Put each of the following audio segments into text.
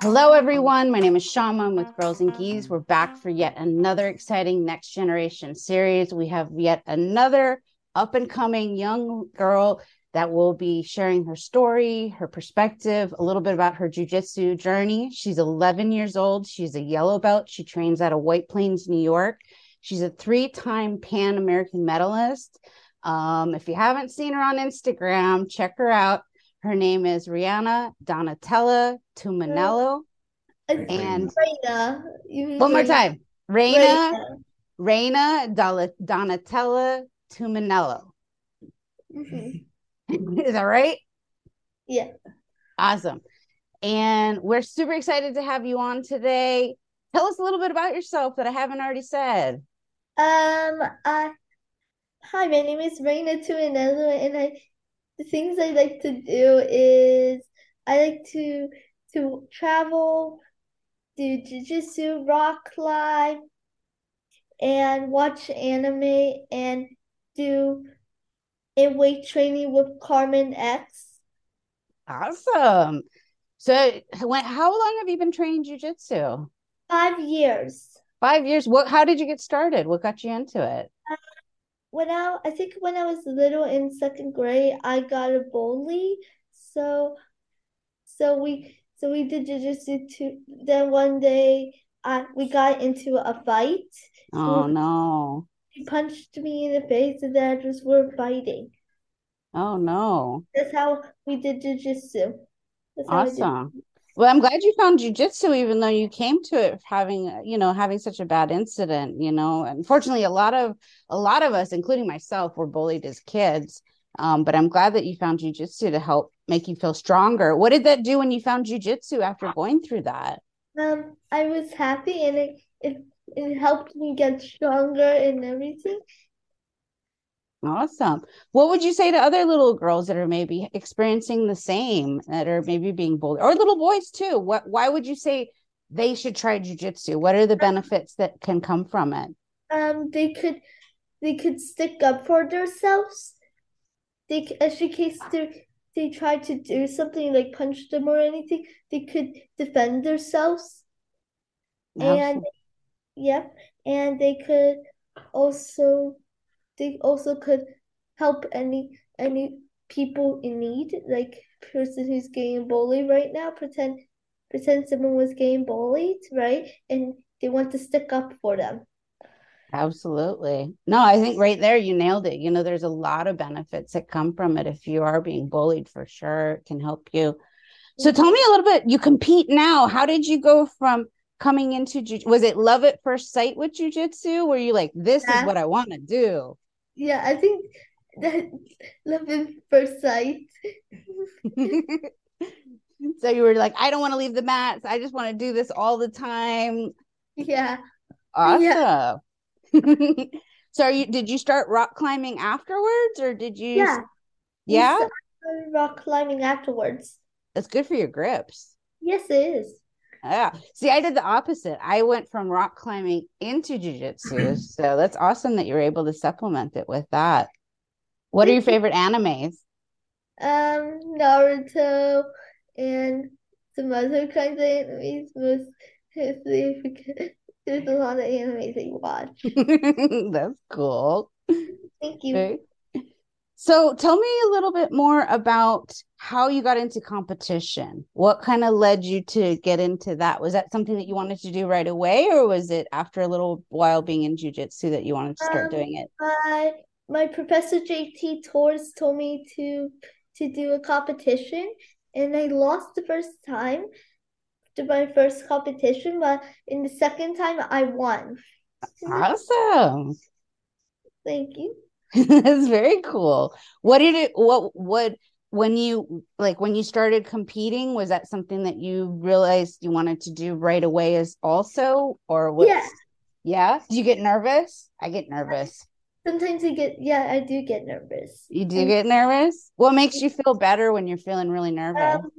Hello, everyone. My name is Shama. I'm with Girls and Gis. We're back for yet another exciting Next Generation series. We have yet another up and coming young girl that will be sharing her story, her perspective, a little bit about her jujitsu journey. She's 11 years old. She's a yellow belt. She trains out of White Plains, New York. She's a three time Pan American medalist. Um, if you haven't seen her on Instagram, check her out. Her name is Rihanna Donatella Tumanello. And Reina. one more time. Reina, Reina Donatella Tumanello. Mm-hmm. Is that right? Yeah. Awesome. And we're super excited to have you on today. Tell us a little bit about yourself that I haven't already said. Um, I, hi, my name is Raina Tuminello, and I, the things I like to do is I like to to travel, do jujitsu, rock climb, and watch anime, and do in weight training with Carmen X. Awesome. So, when how long have you been training jujitsu? Five years. Five years. What? How did you get started? What got you into it? When I, I think when I was little in second grade, I got a bully. So, so we, so we did jujitsu too. Then one day, I we got into a fight. Oh no. He punched me in the face, and then just were fighting. Oh no. That's how we did jujitsu. Awesome. Well, I'm glad you found jujitsu, even though you came to it having, you know, having such a bad incident. You know, unfortunately, a lot of a lot of us, including myself, were bullied as kids. Um, but I'm glad that you found jujitsu to help make you feel stronger. What did that do when you found jujitsu after going through that? Um, I was happy, and it it it helped me get stronger and everything. Awesome. What would you say to other little girls that are maybe experiencing the same, that are maybe being bullied, or little boys too? What? Why would you say they should try jujitsu? What are the benefits that can come from it? Um, they could, they could stick up for themselves. They, if in case they they try to do something like punch them or anything, they could defend themselves. Absolutely. And yep, and they could also they also could help any any people in need, like person who's getting bullied right now. Pretend pretend someone was getting bullied, right? And they want to stick up for them. Absolutely. No, I think right there you nailed it. You know, there's a lot of benefits that come from it if you are being bullied for sure. It can help you. So tell me a little bit. You compete now. How did you go from coming into jiu- was it love at first sight with jujitsu? Were you like, this Yeah. is what I want to do? Yeah, I think that love at first sight. so you were like, I don't want to leave the mats. I just want to do this all the time. Yeah. Awesome. so are you did you start rock climbing afterwards or did you Yeah. Yeah? Rock climbing afterwards. That's good for your grips. Yes, it is. Yeah. See, I did the opposite. I went from rock climbing into jujitsu. so that's awesome that you're able to supplement it with that. What are your favorite animes? Um, Naruto and some other kinds of animes. Most because there's a lot of animes that you watch. that's cool. Thank you. So tell me a little bit more about how you got into competition. What kind of led you to get into that? Was that something that you wanted to do right away, or was it after a little while being in jujitsu that you wanted to start Um, doing it? My my professor JT Torres told me to to do a competition, and I lost the first time to my first competition, but in the second time I won. Awesome. Thank you. That's very cool. What did it what what when you like when you started competing, was that something that you realized you wanted to do right away as also or what Yeah. yeah? Do you get nervous? I get nervous. Sometimes I get yeah, I do get nervous. You do And, get nervous? What makes you feel better when you're feeling really nervous? um,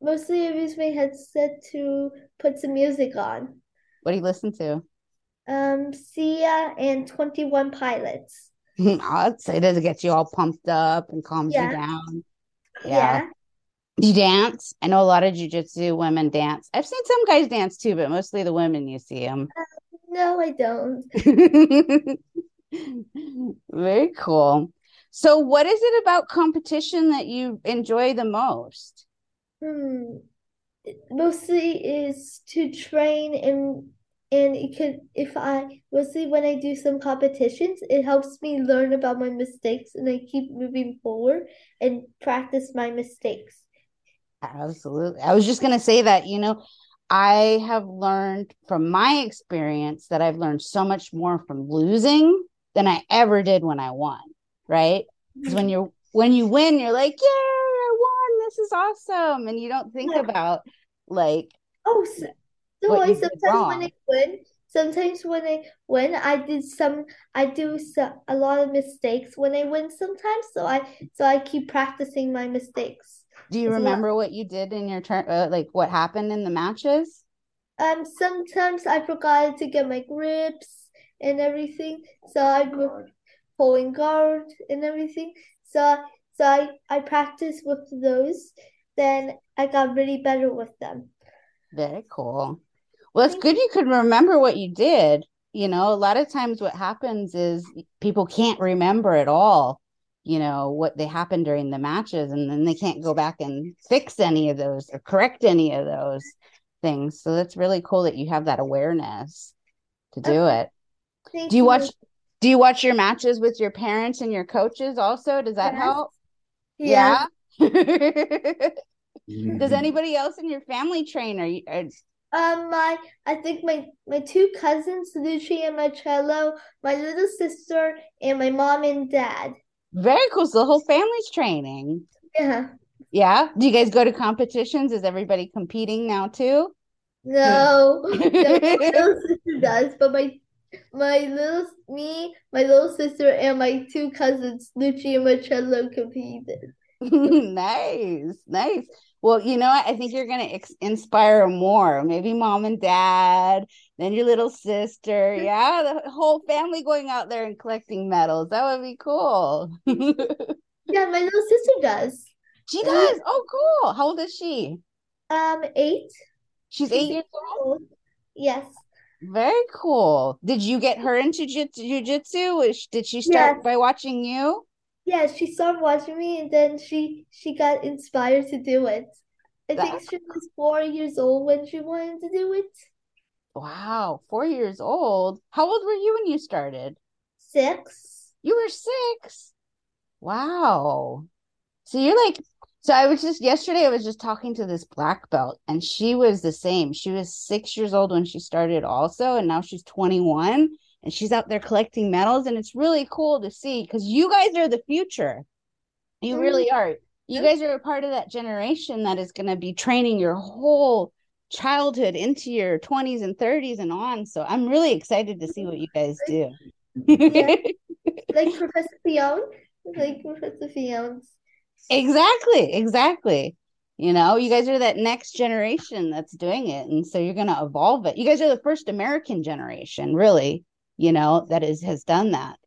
mostly I use my headset to put some music on. What do you listen to? Um, Sia and 21 Pilots. I'd say does it get you all pumped up and calms Yeah. you down? Yeah. Do you dance? I know a lot of jujitsu women dance. I've seen some guys dance too, but mostly the women you see them. No, I don't. Very cool. So, what is it about competition that you enjoy the most? Hmm. Mostly is to train and and it could if I mostly when I do some competitions, it helps me learn about my mistakes and I keep moving forward and practice my mistakes. Absolutely. I was just going to say that, you know, I have learned from my experience that I've learned so much more from losing than I ever did when I won, right? Because when you're when you win, you're like, "Yeah, I won. This is awesome." And you don't think Yeah. about like Oh, so, so What I sometimes when. I win, sometimes when I win, I did some, I do so, a lot of mistakes when I win sometimes. So I, so I keep practicing my mistakes. do you as well. remember what you did in your turn uh, like what happened in the matches? Um, sometimes I forgot to get my grips and everything, so I was pulling guard and everything. So, so I, I practiced with those. Then I got really better with them. Very cool. Well, it's good you could remember what you did. You know, a lot of times what happens is people can't remember at all, you know, what they happened during the matches, and then they can't go back and fix any of those or correct any of those things. So that's really cool that you have that awareness to do Okay. it. Thank Do you you. watch do you watch your matches with your parents and your coaches also? Does that Yes. help? Yes. Yeah. Mm-hmm. Does anybody else in your family train or, you- or Um, my I think my my two cousins, Lucy and Marcello, my little sister, and my mom and dad. very cool. So the whole family's training. Yeah. Yeah. Do you guys go to competitions? Is everybody competing now too? No, no, my little sister does, but my my little me, my little sister, and my two cousins, Lucy and Marcello, competed. Nice, nice. Well, you know what? I think you're gonna ex inspire more. Maybe mom and dad, then your little sister. Yeah, the whole family going out there and collecting medals. That would be cool. Yeah, my little sister does. She does. Oh, cool. How old is she? Um, eight. She's She's eight years old. Yes. Very cool. Did you get her into jiu- jujitsu? Did she start Yes. by watching you? Yeah, she started watching me and then she she got inspired to do it. I think she was four years old when she wanted to do it. Wow, four years old. How old were you when you started? Six. You were six. Wow. So you're like, so I was just yesterday, I was just talking to this black belt, and she was the same. She was six years old when she started, also, and now she's 21 and she's out there collecting medals. And it's really cool to see because you guys are the future. You Mhm. really are. You guys are a part of that generation that is going to be training your whole childhood into your 20s and 30s and on. So I'm really excited to see what you guys do. Yeah. Like Professor Fion. Like Professor Fion's. Exactly, exactly. You know, you guys are that next generation that's doing it. And so you're going to evolve it. You guys are the first American generation, really, you know, that is has done that.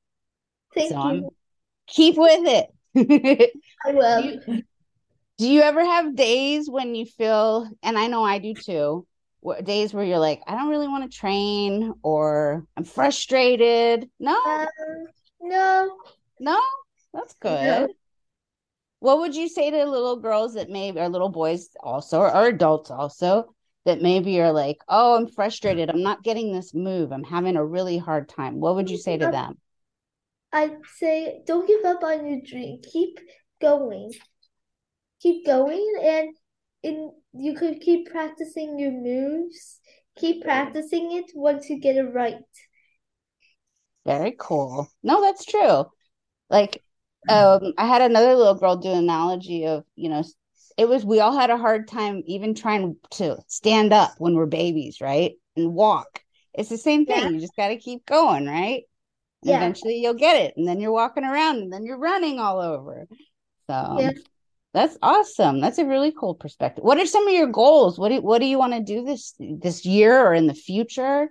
Thank So I'm keep with it. I will. Do you, do you ever have days when you feel, and I know I do too, days where you're like, I don't really want to train or I'm frustrated? No, Um, no. no, that's good. What would you say to little girls that maybe, or little boys also, or, or adults also, that maybe are like, oh, I'm frustrated. I'm not getting this move. I'm having a really hard time. What would you say to them? I'd say don't give up on your dream. Keep going. Keep going and and you could keep practicing your moves. Keep practicing it once you get it right. Very cool. No, that's true. Like, um, I had another little girl do an analogy of, you know, it was we all had a hard time even trying to stand up when we're babies, right? And walk. It's the same thing. Yeah. You just got to keep going, right? Yeah. eventually you'll get it. And then you're walking around and then you're running all over. So Yeah. that's awesome. That's a really cool perspective. What are some of your goals? What do what do you want to do this this year or in the future?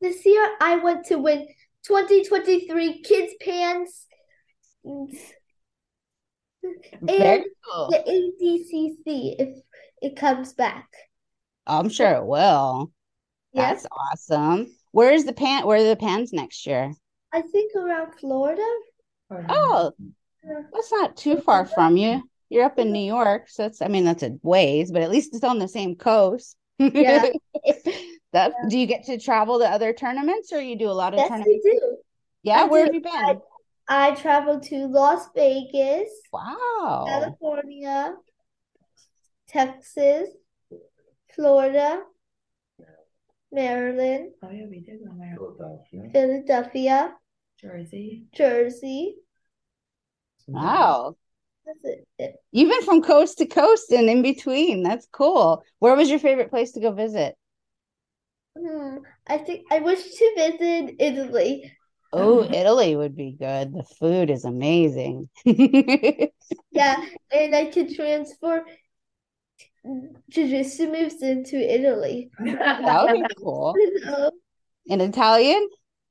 This year I want to win 2023 kids Pans Very and cool. the ADCC if it comes back. I'm sure it will. Yeah, That's awesome. Where's the pan? Where are the pans next year? I think around Florida. Oh, that's not too far from you. You're up in New York, so it's I mean that's a ways, but at least it's on the same coast. Yeah. That do you get to travel to other tournaments or you do a lot of Yes, tournaments? do. Yeah, I where do. have you been? I traveled to Las Vegas, Wow. California, Texas, Florida, Maryland, Oh yeah, we did one there. Philadelphia. Philadelphia, Jersey. Jersey. Wow. That's it. it. You've been from coast to coast and in between. That's cool. Where was your favorite place to go visit? Hmm. I think I wish to visit Italy. Oh, Italy would be good. The food is amazing. Yeah, and I could transfer jiu-jitsu moves into Italy. That would be cool. In Italian?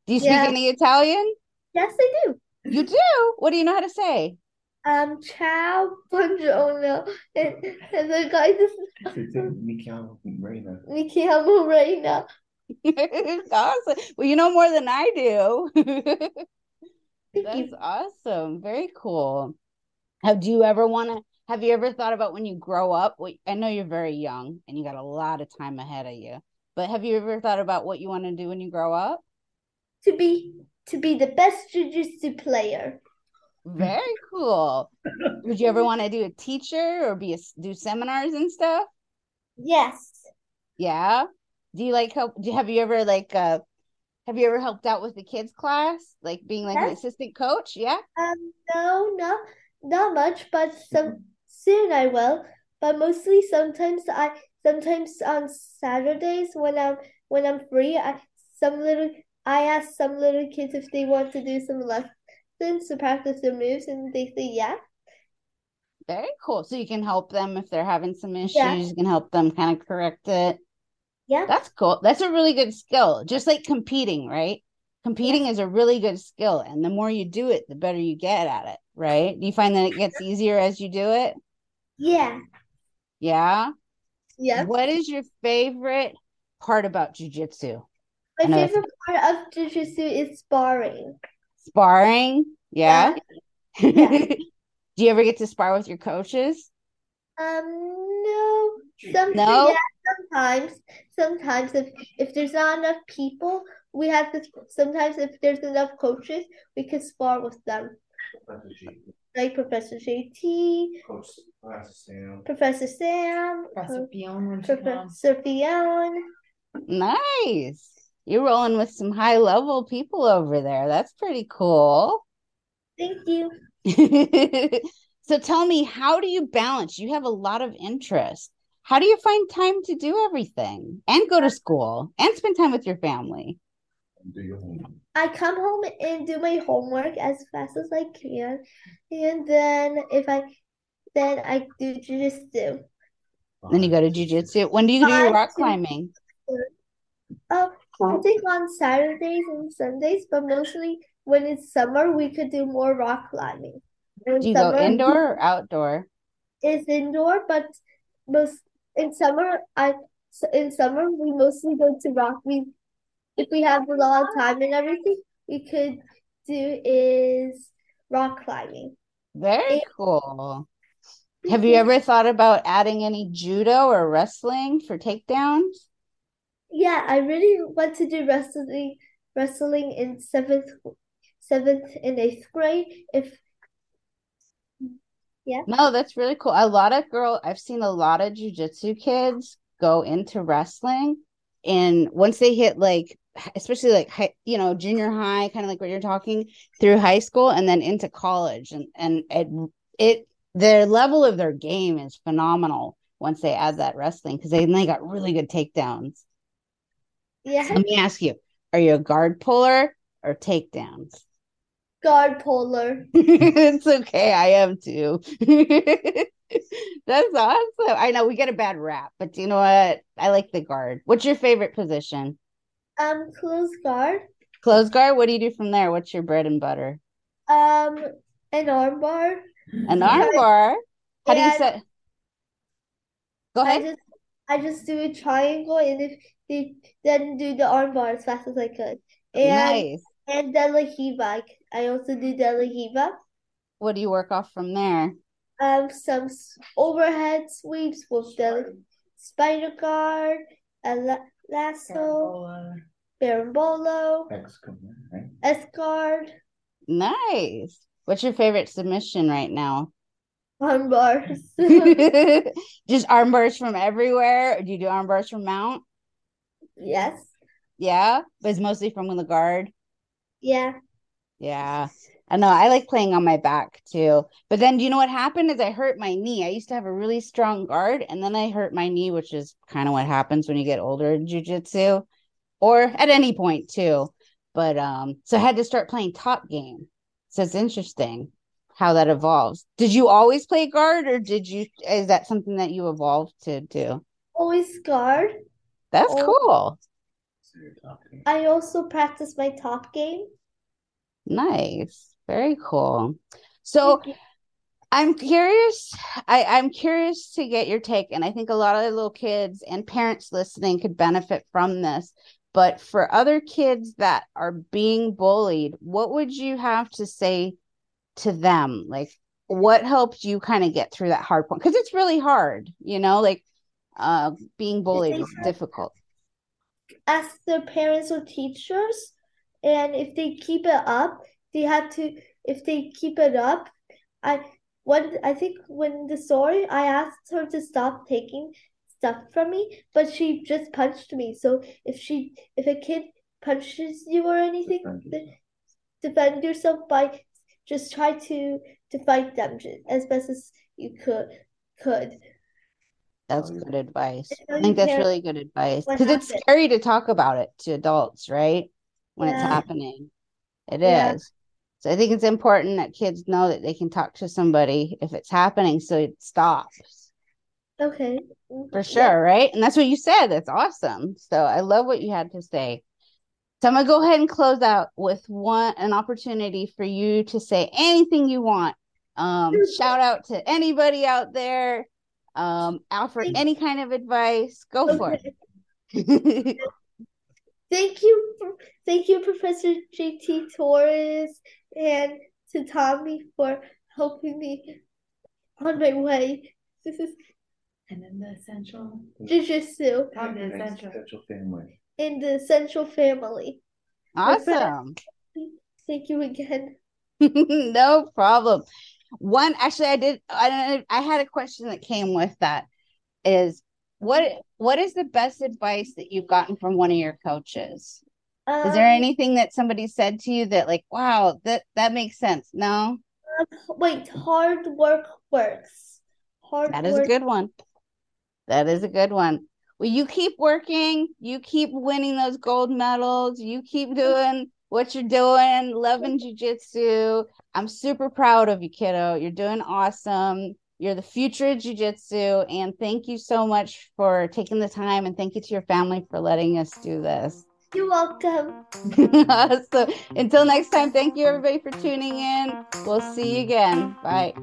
Do you speak Yeah. any Italian? yes, I do. You do? What do you know how to say? Um, ciao, buongiorno, and, and the guy just Mi chiamo Reina. mi chiamo Reina. awesome. Well, you know more than I do. That's you. awesome. Very cool. Have do you ever want to have you ever thought about when you grow up? What I know you're very young and you got a lot of time ahead of you. But have you ever thought about what you want to do when you grow up? To be to be the best jiu-jitsu player. Very cool. Would you ever want to do a teacher or be a do seminars and stuff? Yes. Yeah. Do you like help? Do have you ever like uh have you ever helped out with the kids class, like being like an assistant coach? Yeah. Um, no, not not much, but some soon I will. But mostly sometimes I sometimes on Saturdays when I'm when I'm free, I some little I ask some little kids if they want to do some lessons to practice their moves, and they say yeah. Very cool. So you can help them if they're having some issues. Yeah. You can help them kind of correct it. Yeah. That's cool. That's a really good skill. Just like competing, right? Competing is a really good skill, and the more you do it, the better you get at it, right? Do you find that it gets easier as you do it? Yeah. Yeah. Yeah. What is your favorite part about jujitsu? My I know that's- favorite part of jiu-jitsu is sparring. Sparring? Yeah. Yeah. Do you ever get to spar with your coaches? Um, no. Some, No? yeah, sometimes. Sometimes if if there's not enough people, we have to sometimes if there's enough coaches, we can spar with them. Professor Like Professor JT, Coach Professor Sam. Professor Sam, Professor Fiona when she comes. Professor Fionn. Nice. You're rolling with some high level people over there. That's pretty cool. Thank you. so tell me, how do you balance? You have a lot of interest. How do you find time to do everything and go to school and spend time with your family? Do your homework. I come home and do my homework as fast as I can, and then if I then I do jujitsu. Then you go to jujitsu. When do you do your rock climbing? Oh, I think on Saturdays and Sundays, but mostly when it's summer, we could do more rock climbing. When Do you go indoor or outdoor? is indoor, but most in summer, I in summer we mostly go to rock. We if we have a lot of time and everything, we could do is rock climbing. Very Yeah. cool. Have you mhm. ever thought about adding any judo or wrestling for takedowns? Yeah, I really want to do wrestling wrestling in seventh seventh and eighth grade. If No, that's really cool. A lot of girl, I've seen a lot of jujitsu kids go into wrestling, and once they hit like, especially like high, you know, junior high, kind of like what you're talking through high school, and then into college, and and it it their level of their game is phenomenal once they add that wrestling because they they got really good takedowns. yeah, Let me ask you, are you a guard puller or takedowns? Guard puller. it's okay. I am too. That's awesome. I know we get a bad rap, but you know what? I like the guard. What's your favorite position? Um, close guard. Close guard. What do you do from there? What's your bread and butter? Um, an armbar. An arm bar. How do you set? Go I ahead. just I just do a triangle and if they then do the armbar as fast as I could. And Nice. and De La Riva. I, I also do De La Riva. What do you work off from there? Um, some overhead sweeps with the spider guard, a la lasso, Carambola. berimbolo, Excellent, right? S guard, Nice. What's your favorite submission right now? arm bars. Just arm bars from everywhere? Do you do arm bars from mount? Yes. Yeah, but it's mostly from the guard. Yeah. Yeah. I know. I like playing on my back too. But then do you know what happened is I hurt my knee. I used to have a really strong guard and then I hurt my knee, which is kind of what happens when you get older in jujitsu or at any point too. But um so I had to start playing top game. So it's interesting how that evolves. Did you always play guard or did you is that something that you evolved to do? Always guard. That's Oh. cool. So you're talking. I also practice my top game. Nice. Very cool. So I'm curious. I, I'm curious to get your take, and I think a lot of the little kids and parents listening could benefit from this. But for other kids that are being bullied, what would you have to say to them? Like, what helped you kind of get through that hard point? Because it's really hard, you know, like uh, being bullied is difficult. ask the parents or teachers, and if they keep it up, they have to. If they keep it up, I what I think when the story, I asked her to stop taking stuff from me, but she just punched me. So if she, if a kid punches you or anything, Defend then yourself. defend yourself by just try to to fight them as best as you could could. That's good advice. I think that's really good advice because it's scary to talk about it to adults, right? When it's happening. It is. Yeah. So I think it's important that kids know that they can talk to somebody if it's happening so it stops. Okay. For Yeah. sure, right? And that's what you said. That's awesome. So I love what you had to say. So I'm gonna go ahead and close out with one an opportunity for you to say anything you want. Um, shout out to anybody out there. Um, offer any kind of advice. Go for it. Thank you, thank you, Professor JT Torres, and to Tommy for helping me on my way. This is And then the essential. Jiu-Jitsu the Thanks, essential. Central family. in the Central family. awesome. Thank you again. no problem. One actually I did I I had a question that came with that is what what is the best advice that you've gotten from one of your coaches? Is there Um, anything that somebody said to you that like wow that that makes sense? No? wait, hard work works. Hard That is a good one. That is a good one. Well, you keep working, you keep winning those gold medals, you keep doing what you're doing, loving jujitsu. I'm super proud of you, kiddo. You're doing awesome. You're the future of jujitsu. And thank you so much for taking the time. And thank you to your family for letting us do this. You're welcome. so until next time, thank you everybody for tuning in. We'll see you again. Bye.